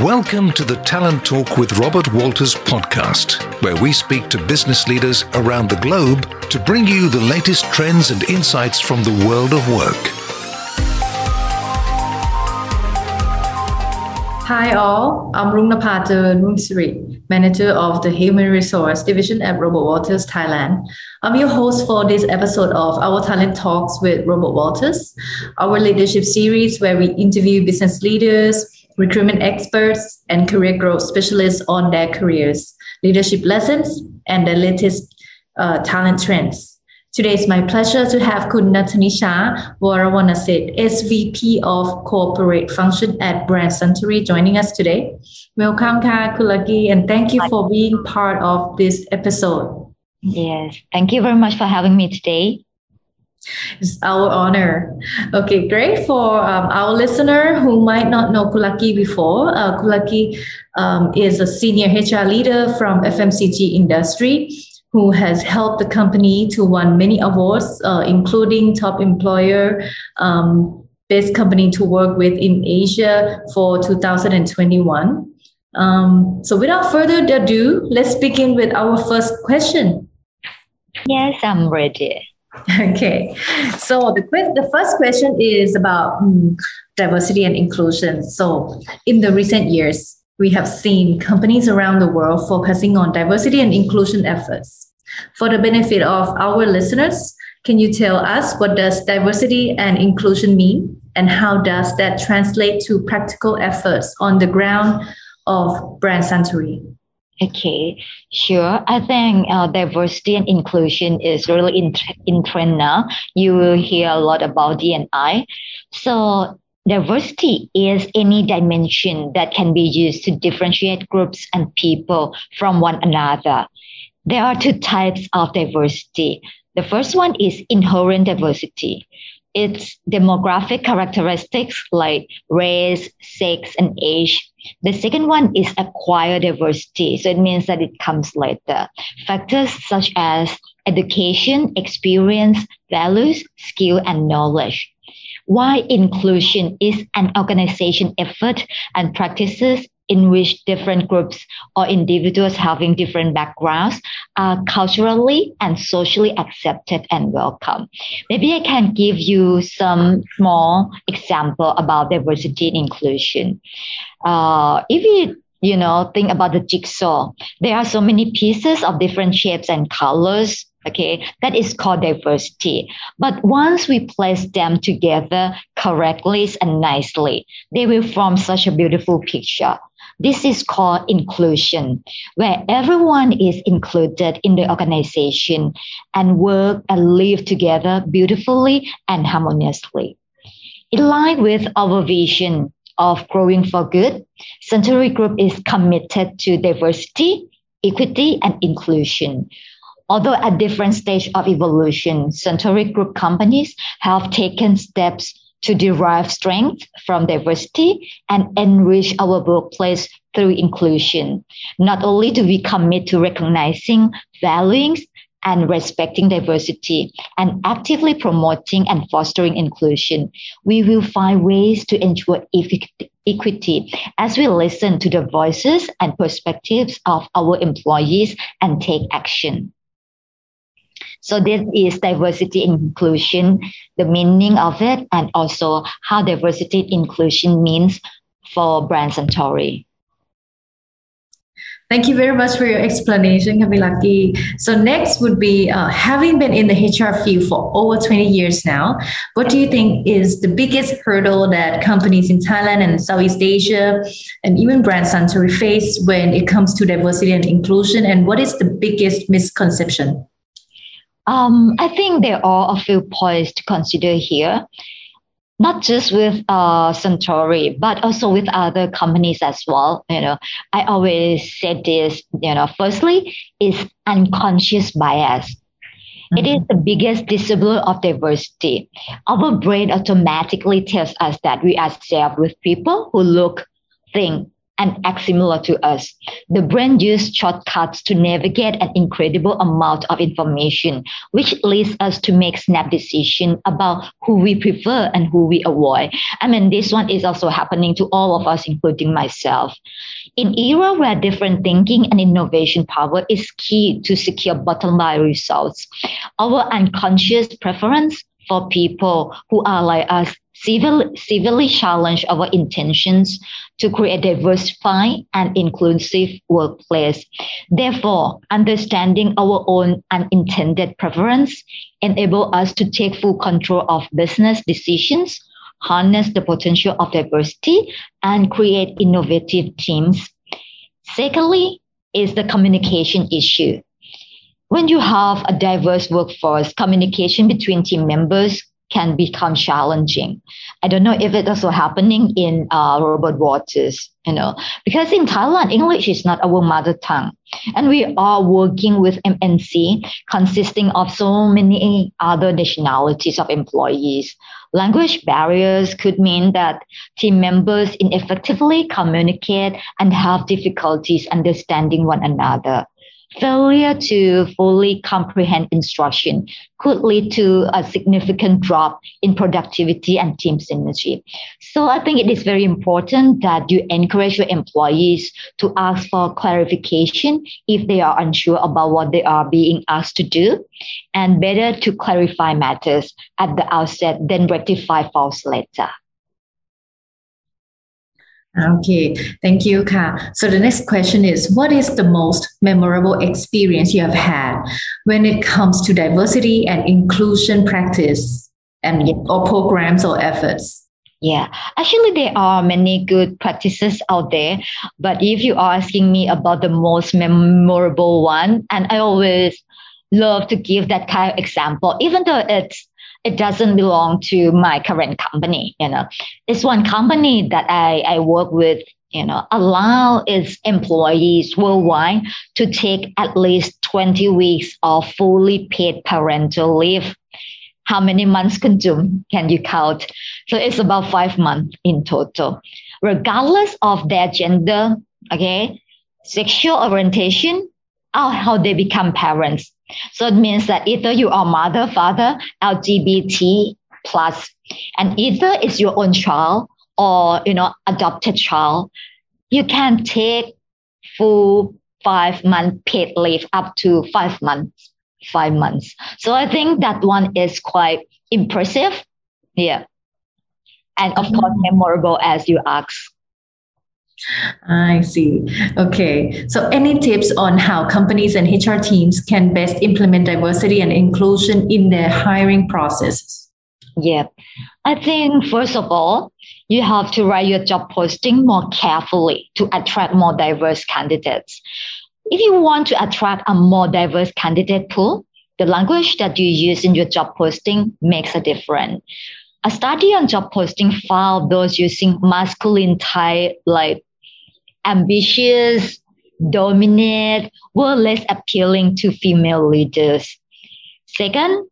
Welcome to the Talent Talk with Robert Walters podcast, where we speak to business leaders around the globe to bring you the latest trends and insights from the world of work. Hi all, I'm Rungnapha Nungsiri, Manager of the Human Resource Division at Robert Walters Thailand. I'm your host for this episode of our Talent Talks with Robert Walters, our leadership series where we interview business leaders, recruitment experts, and career growth specialists on their careers, leadership lessons, and the latest uh, talent trends. Today it's my pleasure to have Kun Natanisha Varawanasit, SVP of Corporate Function at Brand Suntory, joining us today. Welcome, Ka Kulaki, and thank you for being part of this episode. Yes, thank you very much for having me today. It's our honor. Okay, great. For um, our listener who might not know Kulaki before, uh, Kulaki um, is a senior HR leader from FMCG industry who has helped the company to win many awards, uh, including top employer, um, best company to work with in Asia for 2021. Um, so without further ado, let's begin with our first question. Yes, I'm ready. Okay, so the the first question is about um, diversity and inclusion. So, in the recent years, we have seen companies around the world focusing on diversity and inclusion efforts. For the benefit of our listeners, can you tell us what does diversity and inclusion mean, and how does that translate to practical efforts on the ground of Brand Suntory? Okay, sure. I think uh, diversity and inclusion is really in, in trend now. You will hear a lot about D&I. So diversity is any dimension that can be used to differentiate groups and people from one another. There are two types of diversity. The first one is inherent diversity its demographic characteristics like race, sex, and age. The second one is acquired diversity. So it means that it comes later. Factors such as education, experience, values, skill, and knowledge. Why inclusion is an organization effort and practices in which different groups or individuals having different backgrounds are culturally and socially accepted and welcome. Maybe I can give you some small example about diversity and inclusion. Uh, if you you know think about the jigsaw, there are so many pieces of different shapes and colors okay that is called diversity but once we place them together correctly and nicely they will form such a beautiful picture this is called inclusion, where everyone is included in the organization and work and live together beautifully and harmoniously. In line with our vision of growing for good, Suntory Group is committed to diversity, equity, and inclusion. Although at different stage of evolution, Suntory Group companies have taken steps to derive strength from diversity and enrich our workplace through inclusion. Not only do we commit to recognizing, valuing, and respecting diversity and actively promoting and fostering inclusion, we will find ways to ensure equity as we listen to the voices and perspectives of our employees and take action. So this is diversity inclusion, the meaning of it, and also how diversity inclusion means for Brand Suntory. Thank you very much for your explanation, Kamilaki. So next would be uh, having been in the HR field for over 20 years now, what do you think is the biggest hurdle that companies in Thailand and Southeast Asia and even Brand Suntory face when it comes to diversity and inclusion? And what is the biggest misconception? Um, I think there are a few points to consider here, not just with uh, Suntory, but also with other companies as well. You know, I always said this. You know, firstly, is unconscious bias. It is the biggest disabler of diversity. Our brain automatically tells us that we are served with people who look, think, and act similar to us. The brain uses shortcuts to navigate an incredible amount of information, which leads us to make snap decisions about who we prefer and who we avoid. I mean, this one is also happening to all of us, including myself. In era where different thinking and innovation power is key to secure bottom line results, our unconscious preference for people who are like us civil, civilly challenge our intentions to create a diversified and inclusive workplace. Therefore, understanding our own unintended preference enable us to take full control of business decisions, harness the potential of diversity, and create innovative teams. Secondly, is the communication issue. When you have a diverse workforce, communication between team members can become challenging. I don't know if it's also happening in uh, Robert Walters, you know, because in Thailand, English is not our mother tongue. And we are working with MNC consisting of so many other nationalities of employees. Language barriers could mean that team members ineffectively communicate and have difficulties understanding one another. Failure to fully comprehend instruction could lead to a significant drop in productivity and team synergy. So I think it is very important that you encourage your employees to ask for clarification if they are unsure about what they are being asked to do, and better to clarify matters at the outset than rectify faults later. Okay, thank you, Ka. So the next question is What is the most memorable experience you have had when it comes to diversity and inclusion practice and or programs or efforts? Yeah, actually, there are many good practices out there. But if you are asking me about the most memorable one, and I always love to give that kind of example, even though it's it doesn't belong to my current company. You know, it's one company that I, I work with, you know, allow its employees worldwide to take at least 20 weeks of fully paid parental leave. How many months consumed can you count? So it's about five months in total. Regardless of their gender, okay, sexual orientation, or how they become parents. So it means that either you are mother, father, LGBT plus, and either it's your own child or you know adopted child, you can take full five month paid leave up to five months. Five months. So I think that one is quite impressive. Yeah. And of course mm. memorable as you asked. I see. Okay. So, any tips on how companies and HR teams can best implement diversity and inclusion in their hiring processes? Yeah. I think, first of all, you have to write your job posting more carefully to attract more diverse candidates. If you want to attract a more diverse candidate pool, the language that you use in your job posting makes a difference. A study on job posting found those using masculine type like ambitious, dominant, were less appealing to female leaders. Second,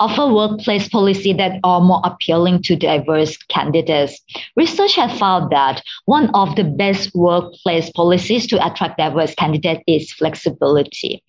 offer workplace policy that are more appealing to diverse candidates. Research has found that one of the best workplace policies to attract diverse candidates is flexibility.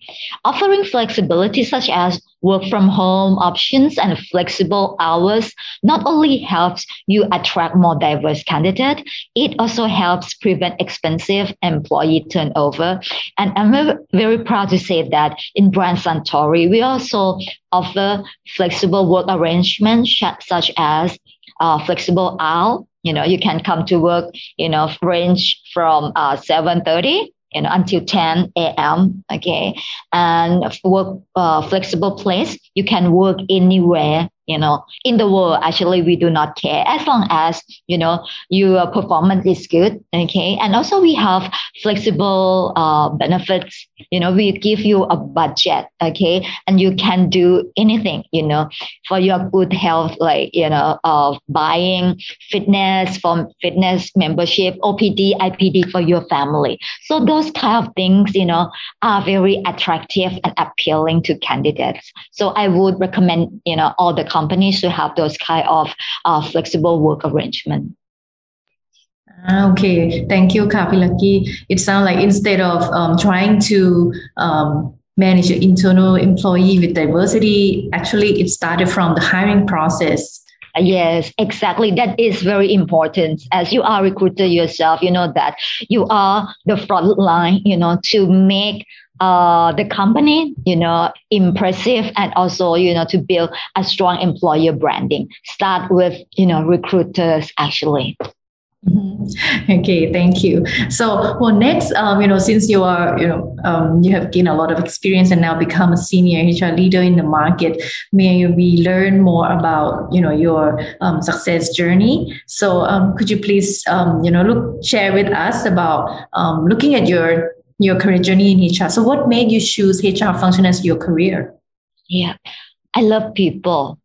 Offering flexibility such as work from home options and flexible hours not only helps you attract more diverse candidates, it also helps prevent expensive employee turnover. And I'm very proud to say that in Brand Suntory, we also offer flexible work arrangements such as uh, flexible hour. You know, you can come to work, you know, range from uh, 7.30 you know, until 10 a.m. Okay, and work uh, flexible place. You can work anywhere you know in the world actually we do not care. As long as you know your performance is good okay? And also we have flexible uh, benefits. You know we give you a budget okay? And you can do anything you know for your good health like you know of buying fitness from fitness membership opd ipd for your family. So those kind of things you know are very attractive and appealing to candidates. So i would recommend you know all the companies to have those kind of uh, flexible work arrangement. Ah, okay, thank you, Kapilaki. It sounds like instead of um, trying to um, manage an internal employee with diversity, actually it started from the hiring process. Yes, exactly. That is very important. As you are recruiter yourself, you know that you are the front line, you know, to make uh, the company, you know, impressive and also, you know, to build a strong employer branding. Start with, you know, recruiters actually. Mm-hmm. Okay, thank you. So, well, next, um, you know, since you are, you know, um, you have gained a lot of experience and now become a senior HR leader in the market, may we learn more about, you know, your um, success journey? So, um, could you please, um, you know, look share with us about um, looking at your your career journey in HR? So, what made you choose HR function as your career? Yeah, I love people.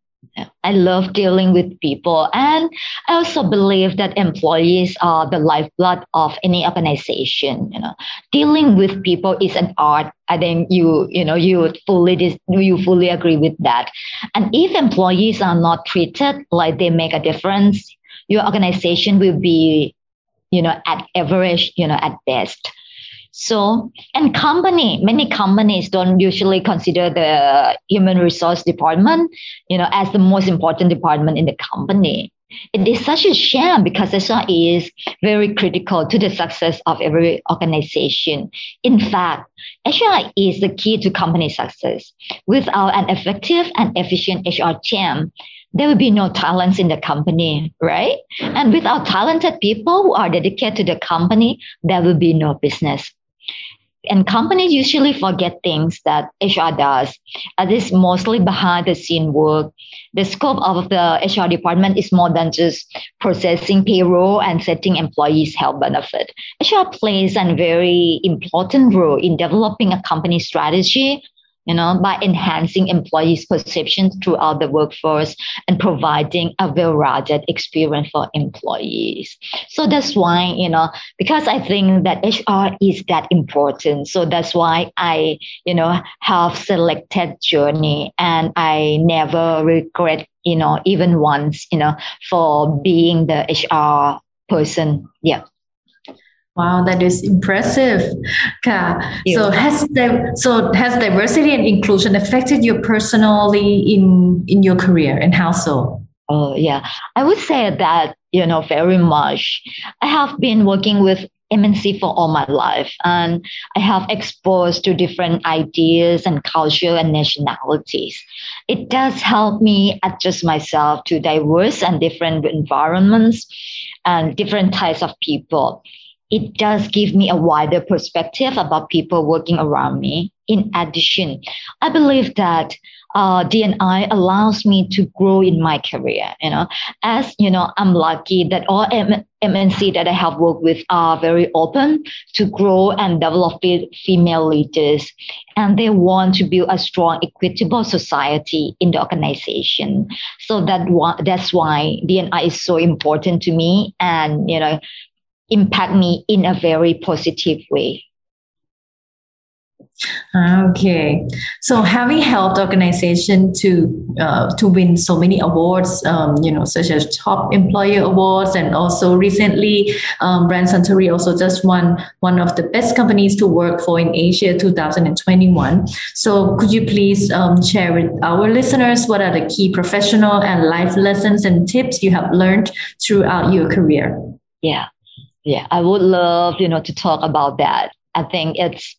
I love dealing with people. And I also believe that employees are the lifeblood of any organization. You know, dealing with people is an art. I think you, you know, you fully, you fully agree with that. And if employees are not treated like they make a difference, your organization will be, you know, at average, you know, at best. So, and company, many companies don't usually consider the human resource department, you know, as the most important department in the company. It is such a shame because HR is very critical to the success of every organization. In fact, HR is the key to company success. Without an effective and efficient HR team, there will be no talents in the company, right? And without talented people who are dedicated to the company, there will be no business and companies usually forget things that HR does. Uh, this is mostly behind the scene work. The scope of the HR department is more than just processing payroll and setting employees' health benefit. HR plays a very important role in developing a company strategy, you know, by enhancing employees' perceptions throughout the workforce and providing a well-rounded experience for employees. So that's why, you know, because I think that HR is that important. So that's why I, you know, have selected journey and I never regret, you know, even once, you know, for being the HR person. Yeah. Wow, that is impressive. So has the, so has diversity and inclusion affected you personally in in your career and how so? Oh yeah, I would say that you know very much. I have been working with MNC for all my life, and I have exposed to different ideas and culture and nationalities. It does help me adjust myself to diverse and different environments and different types of people it does give me a wider perspective about people working around me. In addition, I believe that uh, DNI allows me to grow in my career. You know, as you know, I'm lucky that all M- MNC that I have worked with are very open to grow and develop female leaders, and they want to build a strong, equitable society in the organization. So that one, that's why DNI is so important to me, and you know, impact me in a very positive way. Okay, so having helped organization to uh, to win so many awards, um, you know, such as top employer awards, and also recently, um, Brand Suntory also just won one of the best companies to work for in Asia 2021. So, could you please um, share with our listeners what are the key professional and life lessons and tips you have learned throughout your career? Yeah yeah i would love you know to talk about that. I think it's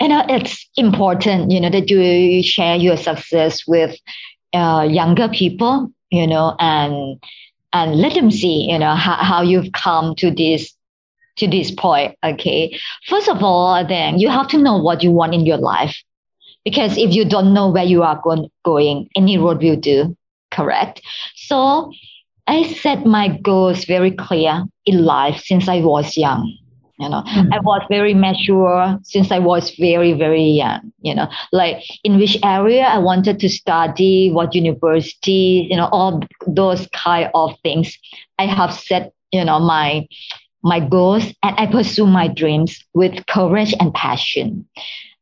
you know it's important you know that you share your success with uh, younger people you know and and let them see you know how, how you've come to this to this point okay? First of all then you have to know what you want in your life. Because if you don't know where you are going, going any road will do correct? So I set my goals very clear in life since I was young. You know, mm-hmm. I was very mature since I was very, very young. You know, like in which area I wanted to study, what university, you know, all those kind of things. I have set, you know, my my goals and I pursue my dreams with courage and passion.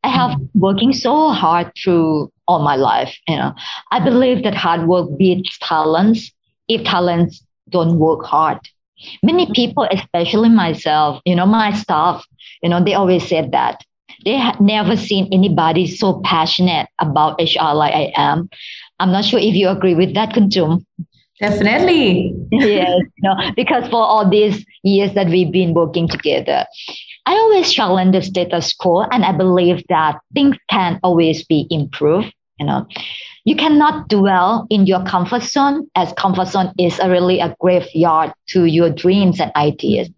I have mm-hmm. working so hard through all my life. You know, I believe that hard work beats talents if talents don't work hard. Many mm-hmm. people, especially myself, you know, my staff, you know, they always said that they had never seen anybody so passionate about HR like I am. I'm not sure if you agree with that, Kunjum. Definitely. yes, no, because for all these years that we've been working together, I always challenge the status quo, and I believe that things can always be improved. You know, you cannot dwell in your comfort zone, as comfort zone is a really a graveyard to your dreams and ideas.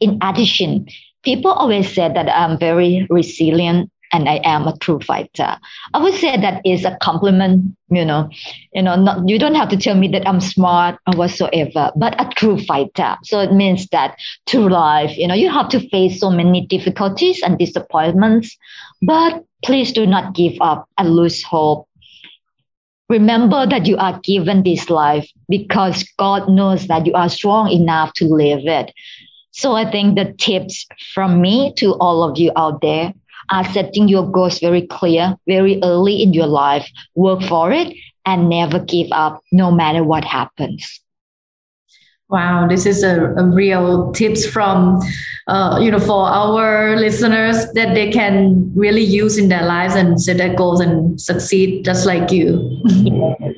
In addition, people always say that I'm very resilient and I am a true fighter. I would say that is a compliment, you know, you know, not, you don't have to tell me that I'm smart or whatsoever, but a true fighter. So it means that to life, you know, you have to face so many difficulties and disappointments, but please do not give up and lose hope. Remember that you are given this life because God knows that you are strong enough to live it. So I think the tips from me to all of you out there are setting your goals very clear, very early in your life. Work for it and never give up no matter what happens. Wow, this is a, a real tips from, uh, you know, for our listeners that they can really use in their lives and set their goals and succeed just like you.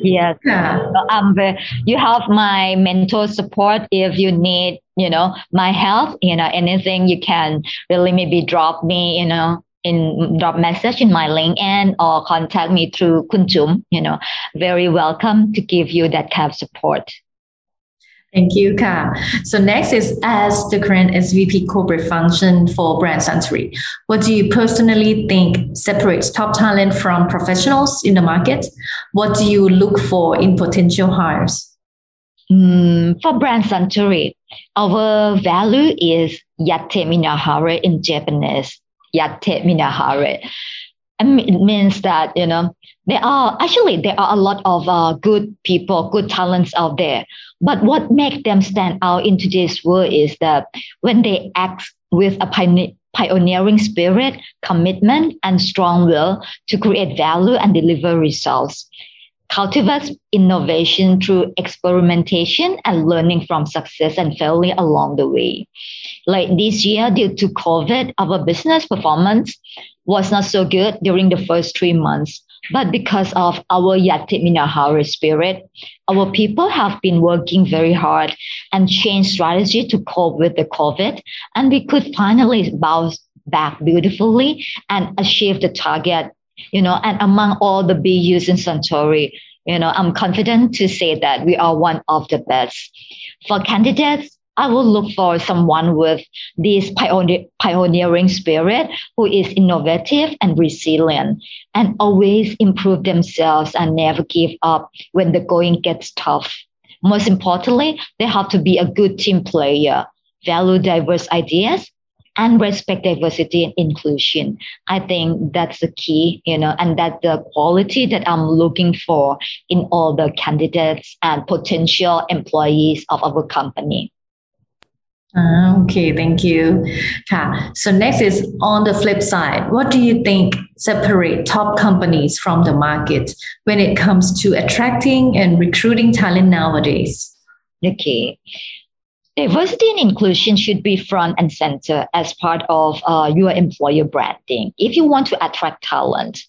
yes. Yeah. Um, you have my mentor support if you need, you know, my help, you know, anything you can really maybe drop me, you know, in drop message in my LinkedIn or contact me through Kunjum, you know, very welcome to give you that kind of support. Thank you, Ka. So next is as the current SVP corporate function for Brand Suntory, What do you personally think separates top talent from professionals in the market? What do you look for in potential hires? Mm, for Brand Suntory, our value is yatte minahare in Japanese. Yatte minahare. It means that, you know, there are actually there are a lot of uh, good people, good talents out there. But what makes them stand out in today's world is that when they act with a pioneering spirit, commitment, and strong will to create value and deliver results. Cultivate innovation through experimentation and learning from success and failure along the way. Like this year, due to COVID, our business performance was not so good during the first three months. But because of our Yatte Minahare spirit, our people have been working very hard and change strategy to cope with the COVID. And we could finally bounce back beautifully and achieve the target, you know, and among all the BUs in Suntory, you know, I'm confident to say that we are one of the best. For candidates, I will look for someone with this pioneer, pioneering spirit who is innovative and resilient and always improve themselves and never give up when the going gets tough. Most importantly, they have to be a good team player, value diverse ideas, and respect diversity and inclusion. I think that's the key, you know, and that's the quality that I'm looking for in all the candidates and potential employees of our company. Uh, okay, thank you. So next is on the flip side. What do you think separate top companies from the market when it comes to attracting and recruiting talent nowadays? Okay. Diversity and inclusion should be front and center as part of uh, your employer branding if you want to attract talent.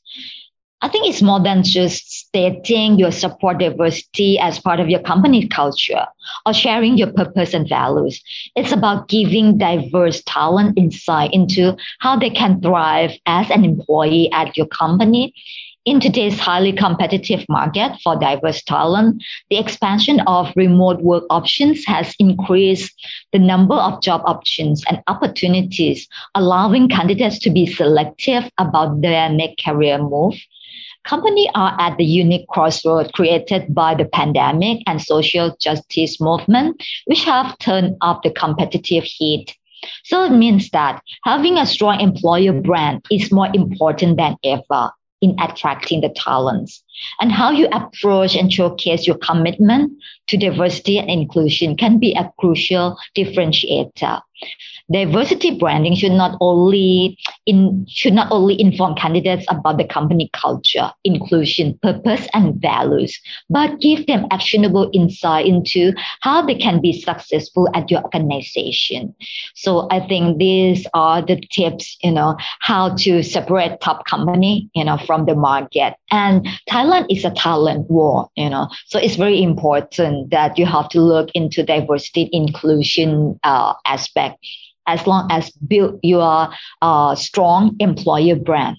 I think it's more than just stating your support diversity as part of your company culture or sharing your purpose and values. It's about giving diverse talent insight into how they can thrive as an employee at your company. In today's highly competitive market for diverse talent, the expansion of remote work options has increased the number of job options and opportunities, allowing candidates to be selective about their next career move companies are at the unique crossroad created by the pandemic and social justice movement, which have turned up the competitive heat. So it means that having a strong employer brand is more important than ever in attracting the talents. and how you approach and showcase your commitment to diversity and inclusion can be a crucial differentiator diversity branding should not only in should not only inform candidates about the company culture, inclusion, purpose, and values, but give them actionable insight into how they can be successful at your organization. So I think these are the tips, you know, how to separate top company, you know, from the market. And Thailand is a talent war, you know, so it's very important that you have to look into diversity inclusion uh, aspect as long as build your uh, strong employer brand.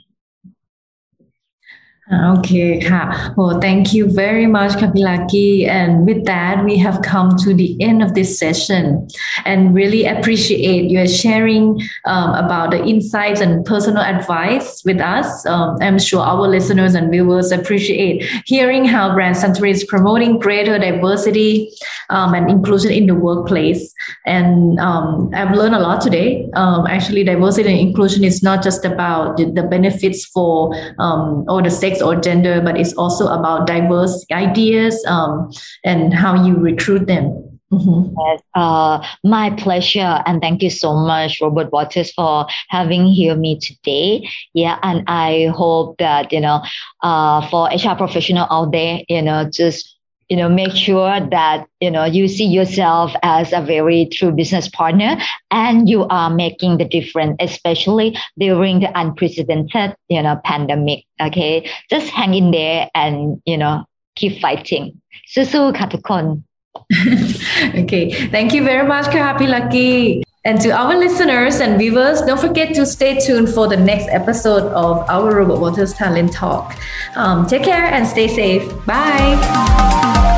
Okay, ค่ะ. Well, thank you very much, Kapilaki. And with that, we have come to the end of this session and really appreciate your sharing um, about the insights and personal advice with us. Um, I'm sure our listeners and viewers appreciate hearing how Brand Suntory is promoting greater diversity um, and inclusion in the workplace. And um, I've learned a lot today. Um, actually, diversity and inclusion is not just about the, the benefits for um, or the sex or gender, but it's also about diverse ideas um, and how you recruit them. Mm-hmm. Yes, uh, my pleasure, and thank you so much, Robert Walters, for having here me today. Yeah, and I hope that you know, uh, for HR professional out there, you know, just you know make sure that you know you see yourself as a very true business partner and you are making the difference especially during the unprecedented you know pandemic okay just hang in there and you know keep fighting สู้ๆค่ะทุกคน okay thank you very much Happy Lucky and to our listeners and viewers, don't forget to stay tuned for the next episode of our Robert Walters Talent Talk. Um, take care and stay safe. Bye.